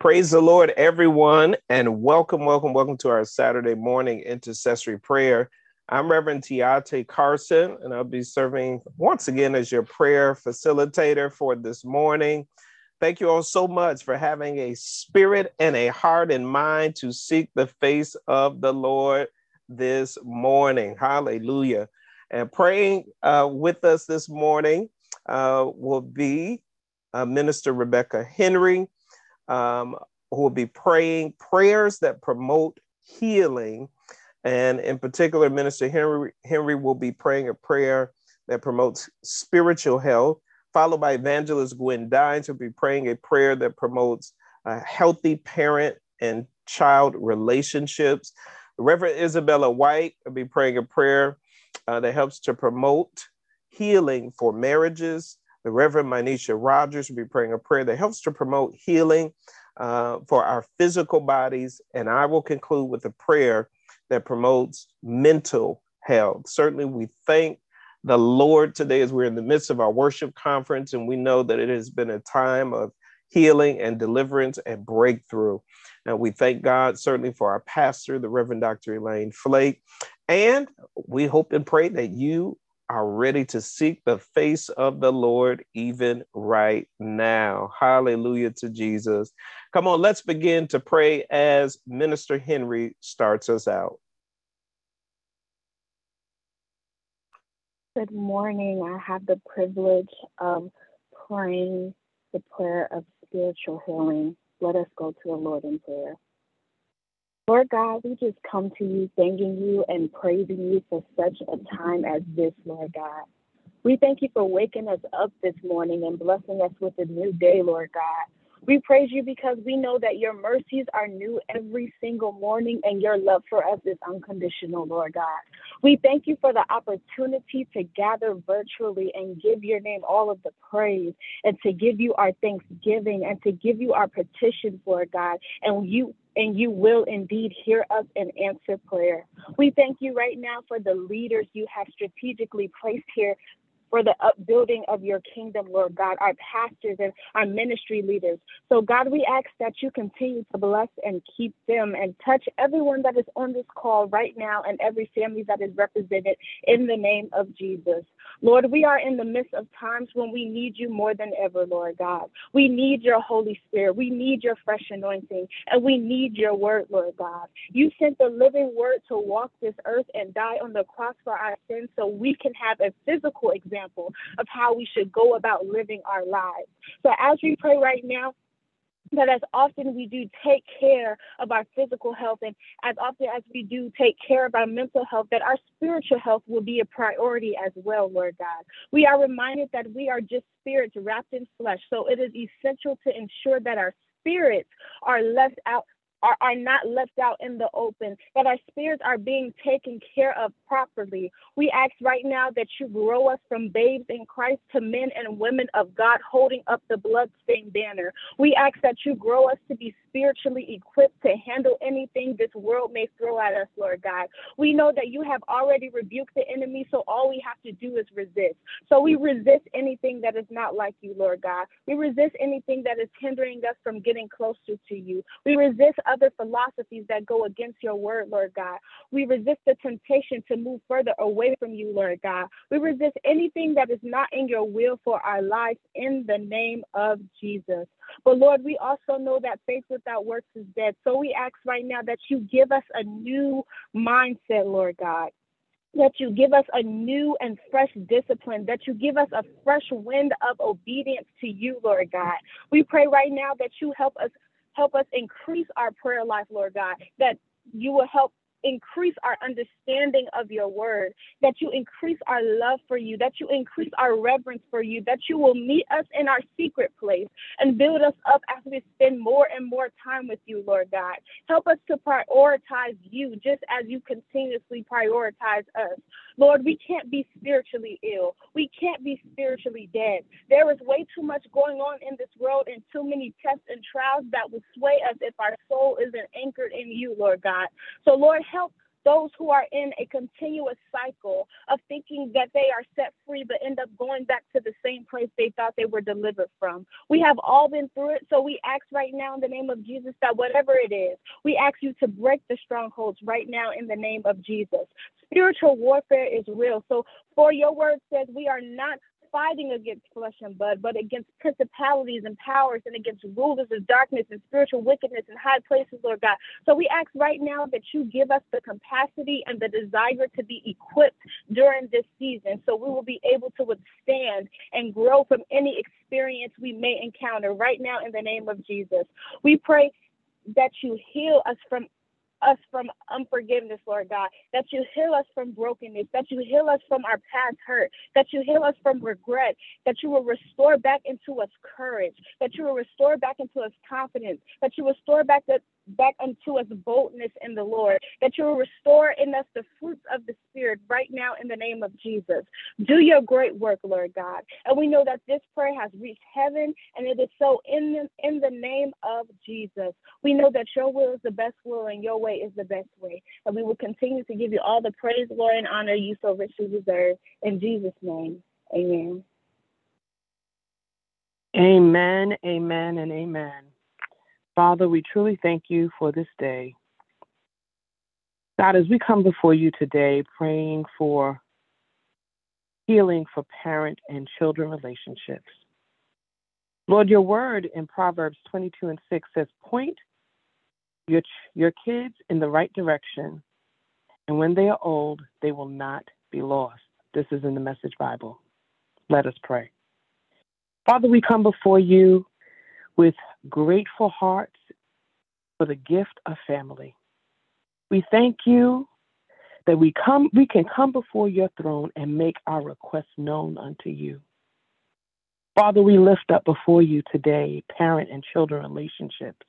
Praise the Lord, everyone, and welcome, welcome, welcome to our Saturday morning intercessory prayer. I'm Reverend Tiate Carson, and I'll be serving once again as your prayer facilitator for this morning. Thank you all so much for having a spirit and a heart and mind to seek the face of the Lord this morning. Hallelujah. And praying uh, with us this morning uh, will be uh, Minister Rebekka Henry um, who will be praying prayers that promote healing. And in particular, Minister Henry, Henry will be praying a prayer that promotes spiritual health, followed by Evangelist Gwen Dines, who will be praying a prayer that promotes a healthy parent and child relationships. Reverend Isabella White will be praying a prayer uh, that helps to promote healing for marriages the Reverend Mynesha Rogers will be praying a prayer that helps to promote healing uh, for our physical bodies. And I will conclude with a prayer that promotes mental health. Certainly, we thank the Lord today as we're in the midst of our worship conference, and we know that it has been a time of healing and deliverance and breakthrough. And we thank God certainly for our pastor, the Reverend Dr. Elaine Flake. And we hope and pray that you are ready to seek the face of the Lord even right now. Hallelujah to Jesus. Come on, let's begin to pray as Minister Henry starts us out. Good morning. I have the privilege of praying the prayer of spiritual healing. Let us go to the Lord in prayer. Lord God, we just come to you thanking you and praising you for such a time as this, Lord God. We thank you for waking us up this morning and blessing us with a new day, Lord God. We praise you because we know that your mercies are new every single morning and your love for us is unconditional, Lord God. We thank you for the opportunity to gather virtually and give your name all of the praise and to give you our thanksgiving and to give you our petitions, Lord God. And you and you will indeed hear us and answer prayer. We thank you right now for the leaders you have strategically placed here for the upbuilding of your kingdom, Lord God, our pastors and our ministry leaders. So, God, we ask that you continue to bless and keep them and touch everyone that is on this call right now and every family that is represented in the name of Jesus. Lord, we are in the midst of times when we need you more than ever, Lord God. We need your Holy Spirit. We need your fresh anointing, and we need your word, Lord God. You sent the living word to walk this earth and die on the cross for our sins so we can have a physical example of how we should go about living our lives. So as we pray right now, that as often we do take care of our physical health and as often as we do take care of our mental health, that our spiritual health will be a priority as well, Lord God. We are reminded that we are just spirits wrapped in flesh. So it is essential to ensure that our spirits are left out are, are not left out in the open, that our spirits are being taken care of properly. We ask right now that you grow us from babes in Christ to men and women of God holding up the bloodstained banner. We ask that you grow us to be spiritually equipped to handle anything this world may throw at us, Lord God. We know that you have already rebuked the enemy, so all we have to do is resist. So we resist anything that is not like you, Lord God. We resist anything that is hindering us from getting closer to you. We resist other philosophies that go against your word, Lord God. We resist the temptation to move further away from you, Lord God. We resist anything that is not in your will for our lives in the name of Jesus. But Lord, we also know that faith without works is dead. So we ask right now that you give us a new mindset, Lord God that you give us a new and fresh discipline, that you give us a fresh wind of obedience to you, Lord God. We pray right now that you help us help us increase our prayer life, Lord God, that you will help increase our understanding of your word, that you increase our love for you, that you increase our reverence for you, that you will meet us in our secret place and build us up as we spend more and more time with you, Lord God. Help us to prioritize you just as you continuously prioritize us. Lord, we can't be spiritually ill. We can't be spiritually dead. There is way too much going on in this world and too many tests and trials that will sway us if our soul isn't anchored in you, Lord God. So, Lord, help those who are in a continuous cycle of thinking that they are set free but end up going back to the same place they thought they were delivered from. We have all been through it, so we ask right now in the name of Jesus that whatever it is, we ask you to break the strongholds right now in the name of Jesus. Spiritual warfare is real. So, for your word says, we are not fighting against flesh and blood, but against principalities and powers and against rulers of darkness and spiritual wickedness in high places, Lord God. So we ask right now that you give us the capacity and the desire to be equipped during this season so we will be able to withstand and grow from any experience we may encounter right now in the name of Jesus. We pray that you heal us from us from unforgiveness, Lord God, that you heal us from brokenness, that you heal us from our past hurt, that you heal us from regret, that you will restore back into us courage, that you will restore back into us confidence, that you restore back the back unto us boldness in the Lord, that you will restore in us the fruits of the Spirit right now in the name of Jesus. Do your great work, Lord God. And we know that this prayer has reached heaven, and it is so in the, in the name of Jesus. We know that your will is the best will, and your way is the best way. And we will continue to give you all the praise, glory, and honor you so richly deserve. In Jesus' name, amen. Amen, amen, and amen. Father, we truly thank you for this day. God, as we come before you today praying for healing for parent and children relationships, Lord, your word in Proverbs 22 and 6 says, Point your, your kids in the right direction, and when they are old, they will not be lost. This is in the Message Bible. Let us pray. Father, we come before you with grateful hearts for the gift of family. We thank you that we come we can come before your throne and make our requests known unto you. Father, we lift up before you today parent and children relationships.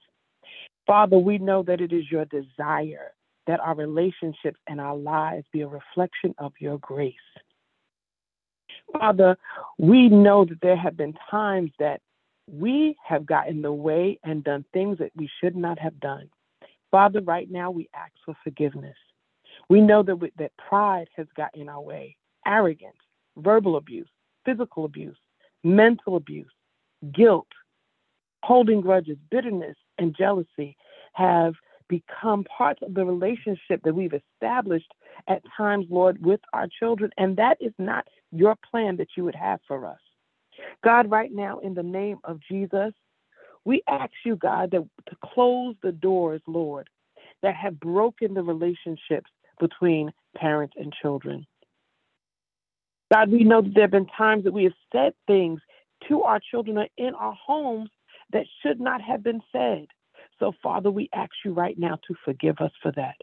Father, we know that it is your desire that our relationships and our lives be a reflection of your grace. Father, we know that there have been times that we have gotten in the way and done things that we should not have done. Father, right now we ask for forgiveness. We know that, we, that pride has gotten in our way, arrogance, verbal abuse, physical abuse, mental abuse, guilt, holding grudges, bitterness, and jealousy have become parts of the relationship that we've established at times, Lord, with our children. And that is not your plan that you would have for us. God, right now, in the name of Jesus, we ask you, God, that, to close the doors, Lord, that have broken the relationships between parents and children. God, we know that there have been times that we have said things to our children or in our homes that should not have been said. So, Father, we ask you right now to forgive us for that.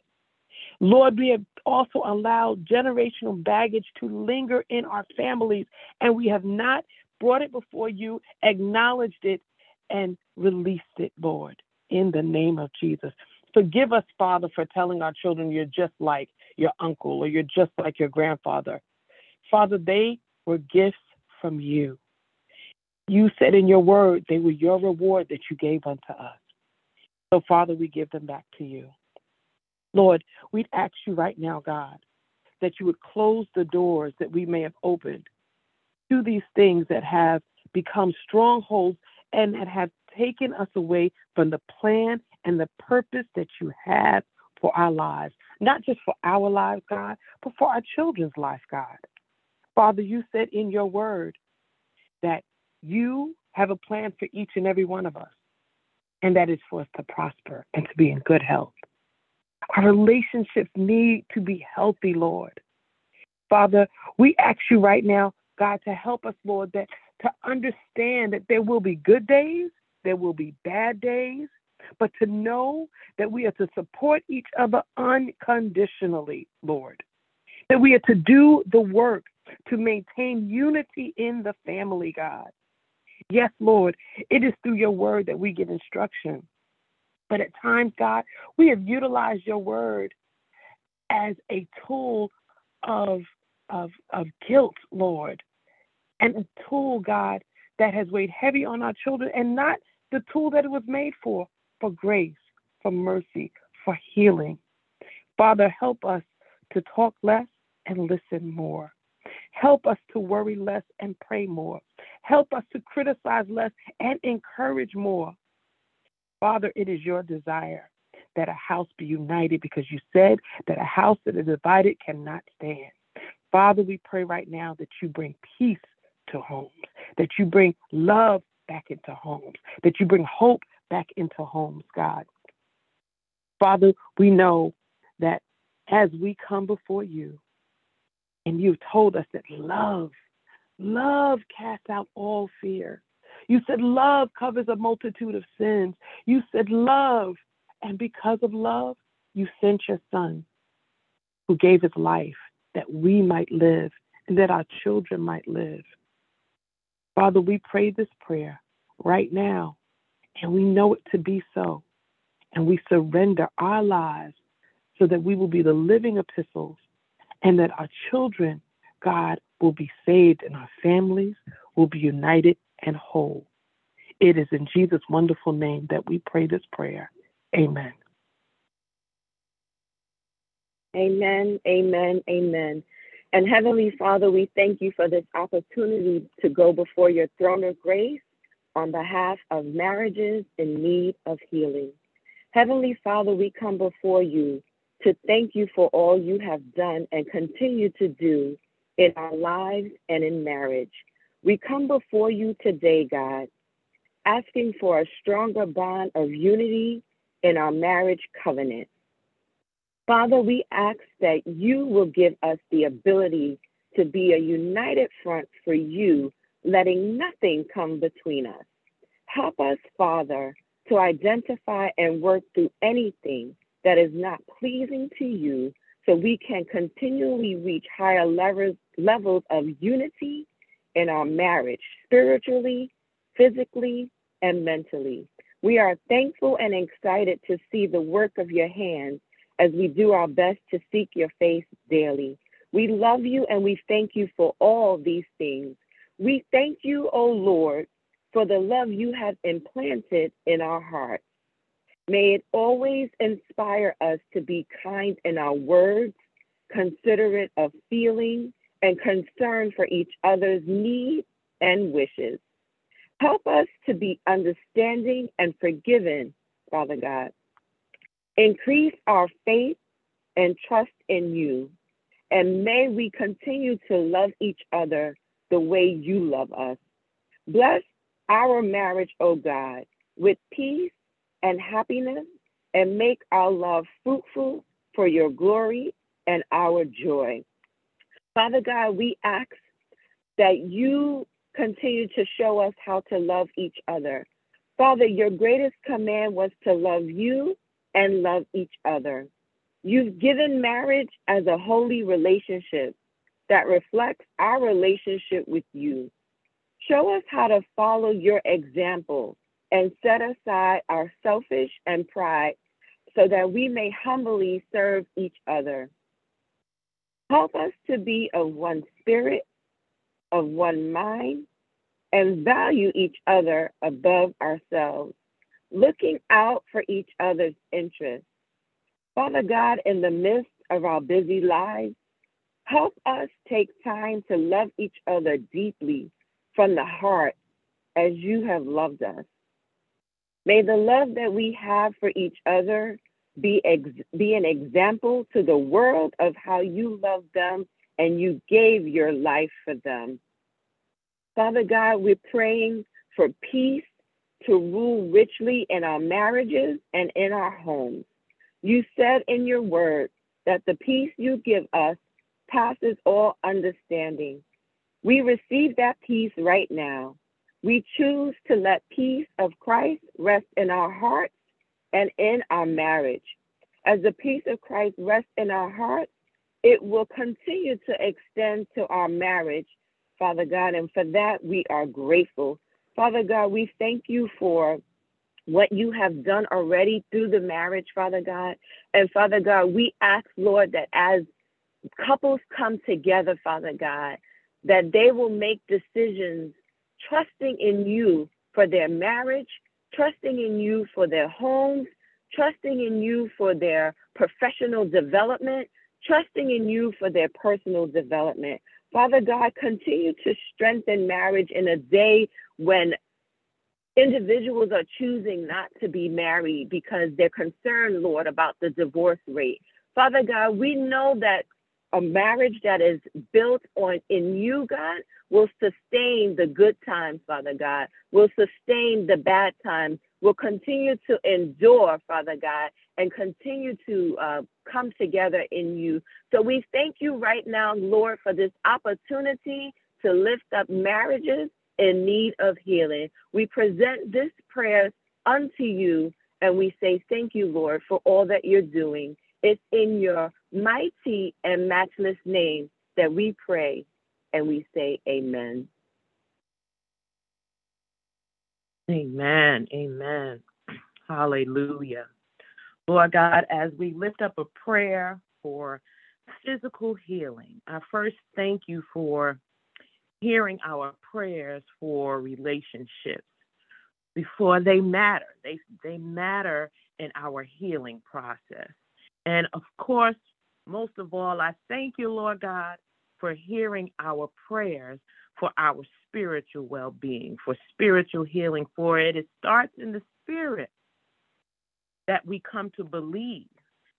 Lord, we have also allowed generational baggage to linger in our families, and we have not brought it before you, acknowledged it, and released it, Lord, in the name of Jesus. Forgive us, Father, for telling our children you're just like your uncle or you're just like your grandfather. Father, they were gifts from you. You said in your word they were your reward that you gave unto us. So, Father, we give them back to you. Lord, we'd ask you right now, God, that you would close the doors that we may have opened to these things that have become strongholds and that have taken us away from the plan and the purpose that you have for our lives, not just for our lives, God, but for our children's life, God. Father, you said in your word that you have a plan for each and every one of us, and that is for us to prosper and to be in good health. Our relationships need to be healthy, Lord. Father, we ask you right now God, to help us, Lord, that to understand that there will be good days, there will be bad days, but to know that we are to support each other unconditionally, Lord. That we are to do the work to maintain unity in the family, God. Yes, Lord, it is through your word that we get instruction. But at times, God, we have utilized your word as a tool of, of, of guilt, Lord and a tool, God, that has weighed heavy on our children and not the tool that it was made for, for grace, for mercy, for healing. Father, help us to talk less and listen more. Help us to worry less and pray more. Help us to criticize less and encourage more. Father, it is your desire that a house be united because you said that a house that is divided cannot stand. Father, we pray right now that you bring peace to homes, that you bring love back into homes, that you bring hope back into homes, God. Father, we know that as we come before you, and you've told us that love, love casts out all fear. You said love covers a multitude of sins. You said love, and because of love, you sent your son who gave his life that we might live and that our children might live. Father, we pray this prayer right now, and we know it to be so. And we surrender our lives so that we will be the living epistles and that our children, God, will be saved and our families will be united and whole. It is in Jesus' wonderful name that we pray this prayer. Amen. Amen, amen, amen. And Heavenly Father, we thank you for this opportunity to go before your throne of grace on behalf of marriages in need of healing. Heavenly Father, we come before you to thank you for all you have done and continue to do in our lives and in marriage. We come before you today, God, asking for a stronger bond of unity in our marriage covenant. Father, we ask that you will give us the ability to be a united front for you, letting nothing come between us. Help us, Father, to identify and work through anything that is not pleasing to you so we can continually reach higher levels, levels of unity in our marriage, spiritually, physically, and mentally. We are thankful and excited to see the work of your hands as we do our best to seek your face daily. We love you and we thank you for all these things. We thank you, O Lord, for the love you have implanted in our hearts. May it always inspire us to be kind in our words, considerate of feeling, and concern for each other's needs and wishes. Help us to be understanding and forgiving, Father God. Increase our faith and trust in you, and may we continue to love each other the way you love us. Bless our marriage, O oh God, with peace and happiness and make our love fruitful for your glory and our joy. Father God, we ask that you continue to show us how to love each other. Father, your greatest command was to love you and love each other. You've given marriage as a holy relationship that reflects our relationship with you. Show us how to follow your example and set aside our selfish and pride so that we may humbly serve each other. Help us to be of one spirit, of one mind, and value each other above ourselves, looking out for each other's interests. Father God, in the midst of our busy lives, help us take time to love each other deeply from the heart as you have loved us. May the love that we have for each other be, ex- be an example to the world of how you love them and you gave your life for them. Father God, we're praying for peace to rule richly in our marriages and in our homes. You said in your word that the peace you give us passes all understanding. We receive that peace right now. We choose to let peace of Christ rest in our hearts and in our marriage. As the peace of Christ rests in our hearts, it will continue to extend to our marriage, Father God, and for that we are grateful. Father God, we thank you for what you have done already through the marriage, Father God. And Father God, we ask, Lord, that as couples come together, Father God, that they will make decisions trusting in you for their marriage, trusting in you for their homes, trusting in you for their professional development, trusting in you for their personal development. Father God, continue to strengthen marriage in a day when individuals are choosing not to be married because they're concerned, Lord, about the divorce rate. Father God, we know that a marriage that is built on in you, God, will sustain the good times, Father God, will sustain the bad times, will continue to endure, Father God, and continue to uh, come together in you. So we thank you right now, Lord, for this opportunity to lift up marriages in need of healing. We present this prayer unto you and we say thank you, Lord, for all that you're doing. It's in your mighty and matchless name that we pray and we say amen. Amen. Amen. Hallelujah. Lord God, as we lift up a prayer for physical healing, I first thank you for hearing our prayers for relationships before they matter. They, they matter in our healing process. And of course, most of all, I thank you, Lord God, for hearing our prayers for our spiritual well being, for spiritual healing, for it. It starts in the spirit that we come to believe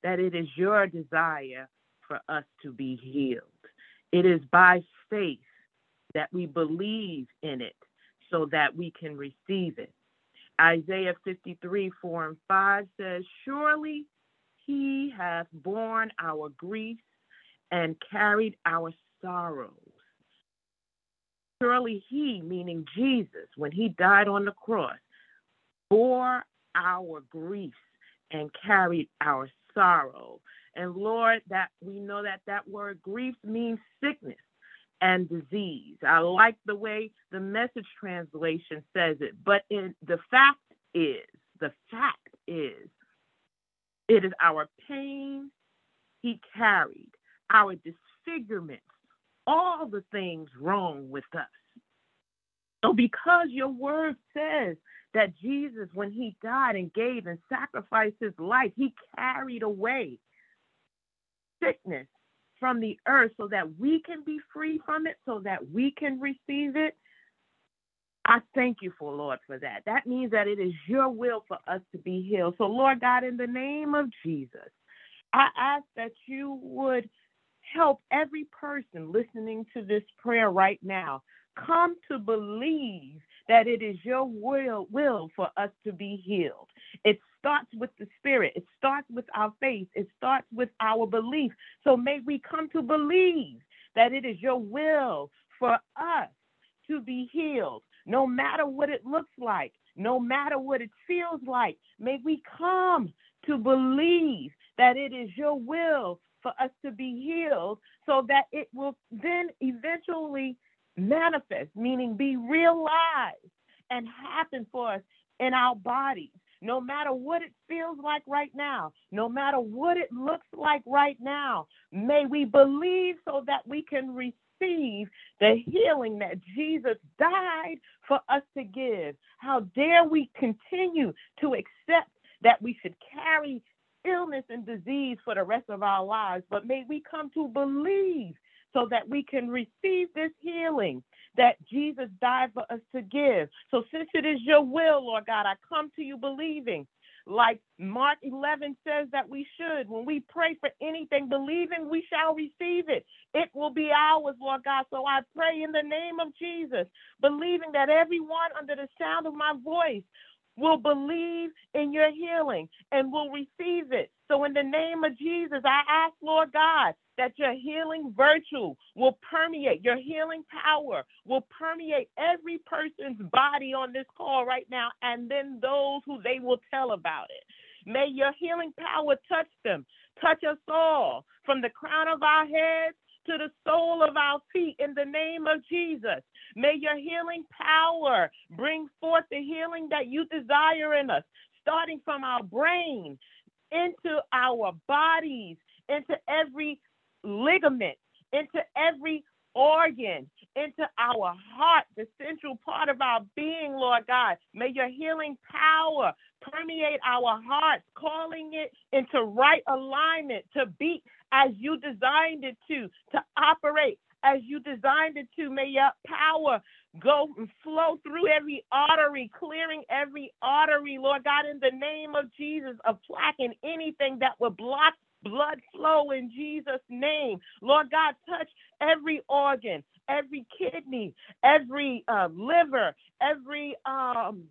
that it is your desire for us to be healed. It is by faith that we believe in it so that we can receive it. Isaiah 53 4 and 5 says, Surely he hath borne our griefs and carried our sorrows. Surely he, meaning Jesus, when he died on the cross, bore our griefs and carried our sorrow. And Lord, that we know that that word grief means sickness and disease. I like the way the message translation says it, but in, the fact is, the fact is, it is our pain he carried, our disfigurements, all the things wrong with us. So, because your word says that Jesus, when he died and gave and sacrificed his life, he carried away sickness from the earth so that we can be free from it, so that we can receive it. I thank you for Lord for that. That means that it is your will for us to be healed. So, Lord God, in the name of Jesus, I ask that you would help every person listening to this prayer right now come to believe that it is your will will for us to be healed. It starts with the spirit. It starts with our faith. It starts with our belief. So may we come to believe that it is your will for us to be healed, no matter what it looks like, no matter what it feels like. May we come to believe that it is your will for us to be healed so that it will then eventually manifest, meaning be realized and happen for us in our bodies. No matter what it feels like right now, no matter what it looks like right now, may we believe so that we can receive the healing that Jesus died for us to give. How dare we continue to accept that we should carry illness and disease for the rest of our lives, but may we come to believe so that we can receive this healing that Jesus died for us to give. So, since it is your will, Lord God, I come to you believing. Like Mark 11 says that we should. When we pray for anything, believing we shall receive it. It will be ours, Lord God. So I pray in the name of Jesus, believing that everyone under the sound of my voice will believe in your healing and will receive it. So, in the name of Jesus, I ask, Lord God, that your healing virtue will permeate, your healing power will permeate every person's body on this call right now, and then those who they will tell about it. May your healing power touch them, touch us all, from the crown of our heads to the sole of our feet in the name of Jesus. May your healing power bring forth the healing that you desire in us, starting from our brain into our bodies, into every ligament, into every organ, into our heart, the central part of our being, Lord God. May your healing power permeate our hearts, calling it into right alignment to beat as you designed it to, to operate as you designed it to. May your power go and flow through every artery, clearing every artery, Lord God, in the name of Jesus, of plaque and anything that would block blood flow in Jesus' name. Lord God, touch every organ, every kidney, every uh, liver, every um,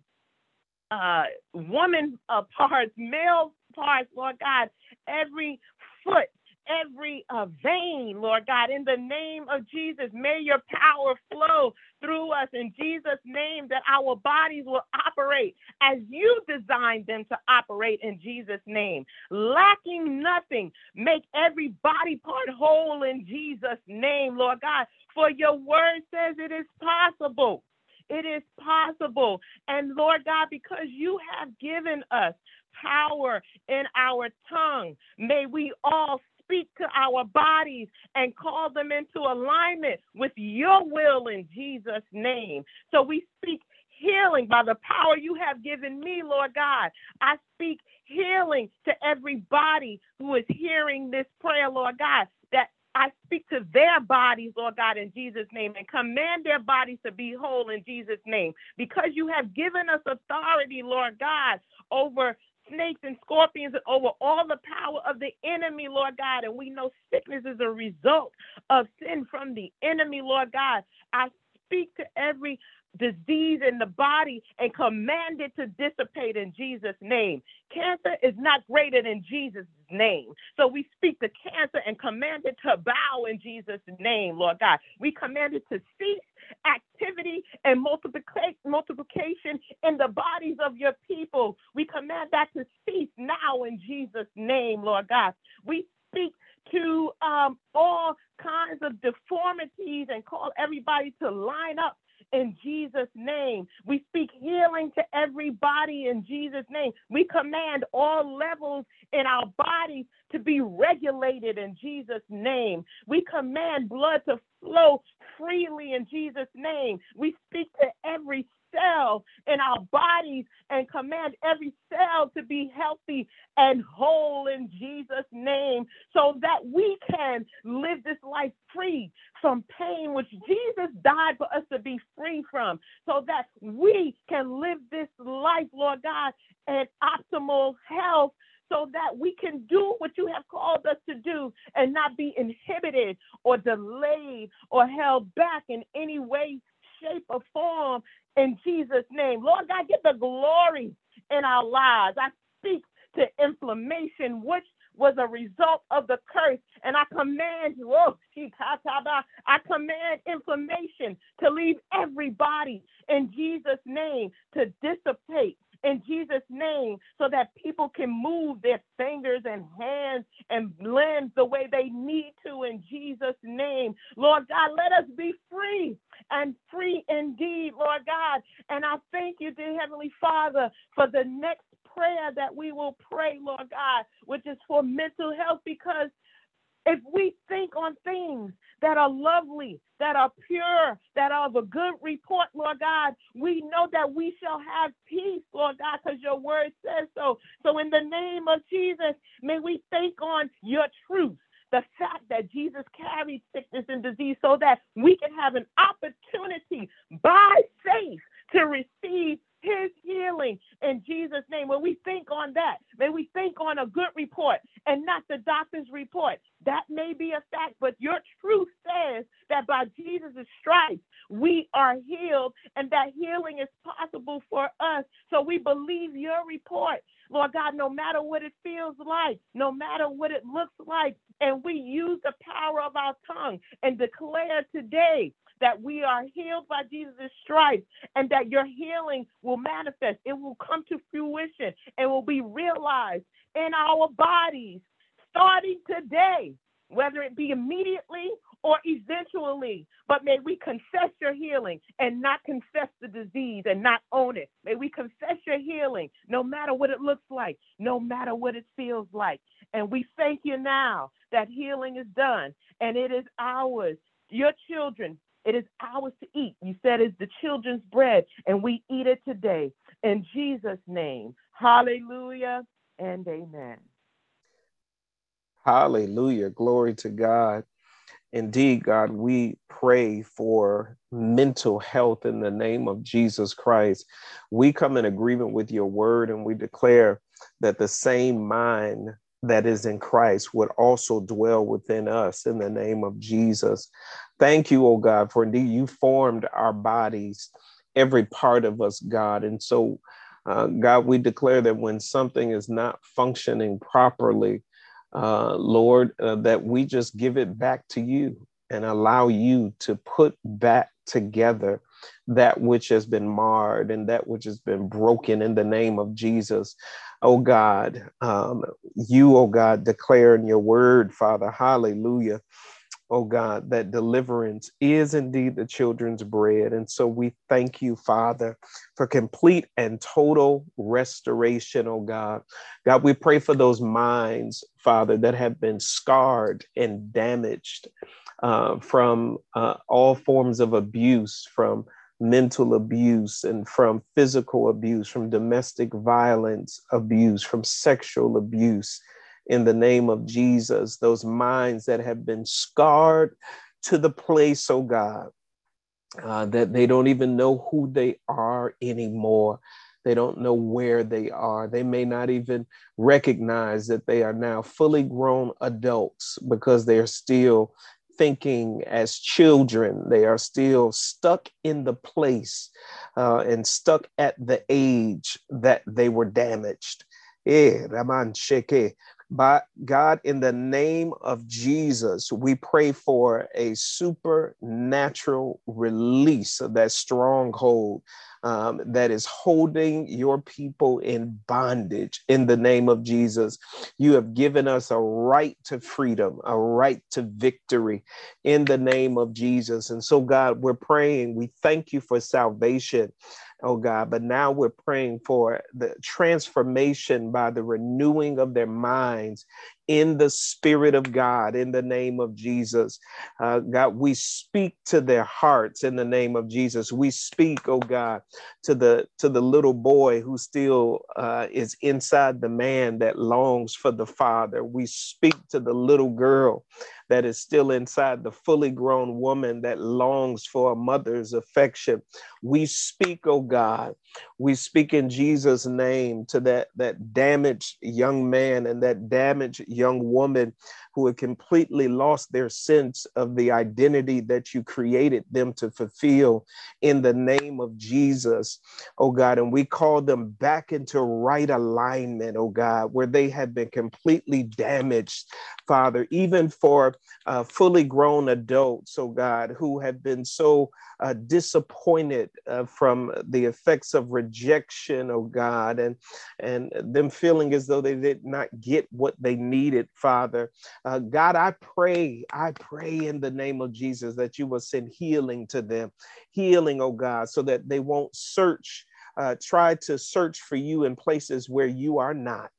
uh, woman uh, parts, male parts, Lord God, every foot, every uh, vein, Lord God, in the name of Jesus. May your power flow through us in Jesus' name that our bodies will operate as you designed them to operate in Jesus' name. Lacking nothing, make every body part whole in Jesus' name, Lord God. For your word says it is possible. It is possible. And Lord God, because you have given us power in our tongue, may we all speak to our bodies and call them into alignment with your will in Jesus' name. So we speak healing by the power you have given me, Lord God. I speak healing to everybody who is hearing this prayer, Lord God, that I speak to their bodies, Lord God, in Jesus' name, and command their bodies to be whole in Jesus' name. Because you have given us authority, Lord God, over snakes and scorpions and over all the power of the enemy, Lord God. And we know sickness is a result of sin from the enemy, Lord God. I speak to every disease in the body and command it to dissipate in Jesus' name. Cancer is not greater than Jesus' name. So we speak to cancer and command it to bow in Jesus' name, Lord God. We command it to cease activity and multiplication in the bodies of your people. We command that to cease now in Jesus' name, Lord God. We speak to um, all kinds of deformities and call everybody to line up in Jesus' name. We speak healing to everybody in Jesus' name. We command all levels in our bodies to be regulated in Jesus' name. We command blood to flow freely in Jesus' name. We speak to every cell in our bodies and command every cell to be healthy and whole in Jesus' name so that we can live this life free from pain, which Jesus died for us to be free from, so that we can live this life, Lord God, in optimal health so that we can do what you have called us to do and not be inhibited or delayed or held back in any way, shape, or form in Jesus' name. Lord God, get the glory in our lives. I speak to inflammation, which was a result of the curse. And I command you, oh, I command inflammation to leave everybody in Jesus' name to dissipate in Jesus' name so that people can move their fingers and hands and limbs the way they need to in Jesus' name. Lord God, let us be free and free indeed, Lord God. And I thank you, dear Heavenly Father, for the next prayer that we will pray, Lord God, which is for mental health because if we think on things that are lovely, that are pure, that are of a good report, Lord God, we know that we shall have peace, Lord God, because your word says so. So, in the name of Jesus, may we think on your truth the fact that Jesus carried sickness and disease so that we can have an opportunity by faith to receive his healing in Jesus' name. When we think on that, may we think on a good report and not the doctor's report. That may be a fact, but your truth says that by Jesus' stripes we are healed and that healing is possible for us. So we believe your report, Lord God, no matter what it feels like, no matter what it looks like. And we use the power of our tongue and declare today that we are healed by Jesus' stripes and that your healing will manifest. It will come to fruition and will be realized in our bodies starting today, whether it be immediately or eventually. But may we confess your healing and not confess the disease and not own it. May we confess your healing no matter what it looks like, no matter what it feels like. And we thank you now that healing is done and it is ours. Your children, it is ours to eat. You said it's the children's bread, and we eat it today. In Jesus' name, Hallelujah and amen. Hallelujah. Glory to God. Indeed, God, we pray for mental health in the name of Jesus Christ. We come in agreement with your word and we declare that the same mind that is in Christ would also dwell within us in the name of Jesus. Thank you, oh God, for indeed you formed our bodies, every part of us, God. And so, uh, God, we declare that when something is not functioning properly, uh, Lord, uh, that we just give it back to you and allow you to put back together that which has been marred and that which has been broken in the name of Jesus. Oh God, um, you, oh God, declare in your word, Father, hallelujah, oh God, that deliverance is indeed the children's bread. And so we thank you, Father, for complete and total restoration, oh God. God, we pray for those minds, Father, that have been scarred and damaged uh, from uh, all forms of abuse, from mental abuse and from physical abuse, from domestic violence abuse, from sexual abuse in the name of Jesus, those minds that have been scarred to the place, oh God, uh, that they don't even know who they are anymore. They don't know where they are. They may not even recognize that they are now fully grown adults because they are still thinking as children. They are still stuck in the place uh, and stuck at the age that they were damaged. Eh, Raman Sheke. But God, in the name of Jesus, we pray for a supernatural release of that stronghold um, that is holding your people in bondage in the name of Jesus. You have given us a right to freedom, a right to victory in the name of Jesus. And so, God, we're praying. We thank you for salvation oh God. But now we're praying for the transformation by the renewing of their minds in the Spirit of God, in the name of Jesus. Uh, God, we speak to their hearts in the name of Jesus. We speak, oh God, to the to the little boy who still uh, is inside the man that longs for the Father. We speak to the little girl that is still inside the fully grown woman that longs for a mother's affection. We speak, oh God, we speak in Jesus' name to that, that damaged young man and that damaged young woman who had completely lost their sense of the identity that you created them to fulfill in the name of Jesus, oh God. And we call them back into right alignment, oh God, where they had been completely damaged, Father, even for uh, fully grown adults, oh God, who have been so uh, disappointed uh, from the effects of rejection, oh God, and, and them feeling as though they did not get what they needed, Father. Uh, God, I pray, I pray in the name of Jesus that you will send healing to them, healing, oh God, so that they won't search, uh, try to search for you in places where you are not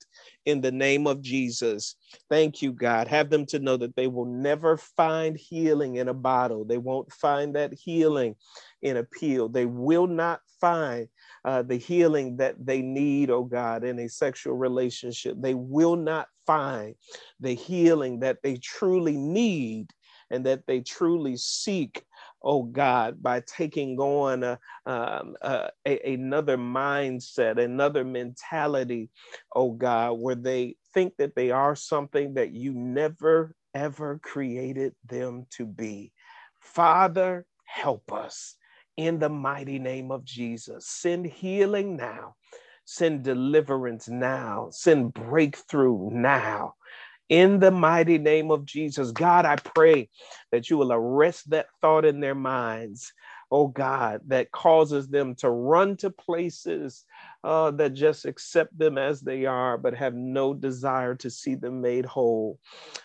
in the name of Jesus. Thank you, God. Have them to know that they will never find healing in a bottle. They won't find that healing in a pill. They will not find uh, the healing that they need, oh God, in a sexual relationship. They will not find the healing that they truly need and that they truly seek oh God, by taking on a, um, a, another mindset, another mentality, oh God, where they think that they are something that you never, ever created them to be. Father, help us in the mighty name of Jesus. Send healing now. Send deliverance now. Send breakthrough now in the mighty name of Jesus. God, I pray that you will arrest that thought in their minds, oh God, that causes them to run to places uh, that just accept them as they are, but have no desire to see them made whole.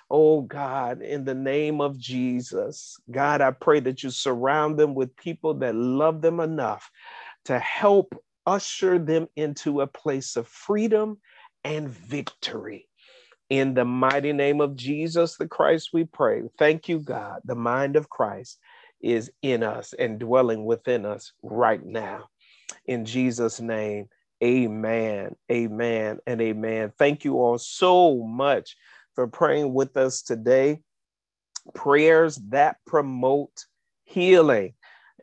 Oh God, in the name of Jesus, God, I pray that you surround them with people that love them enough to help usher them into a place of freedom and victory. In the mighty name of Jesus the Christ, we pray. Thank you, God. The mind of Christ is in us and dwelling within us right now. In Jesus' name, Amen. Amen. And amen. Thank you all so much for praying with us today. Prayers that promote healing.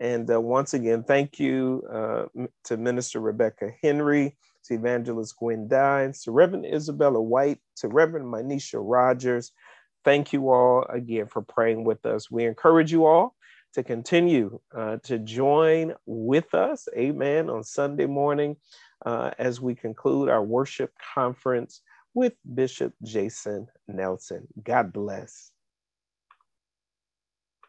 And uh, once again, thank you uh, to Minister Rebekka Henry, to Evangelist Gwen Dines, to Reverend Isabella White, to Reverend Mynesha Rogers. Thank you all again for praying with us. We encourage you all to continue uh, to join with us, amen, on Sunday morning uh, as we conclude our worship conference with Bishop Jason Nelson. God bless.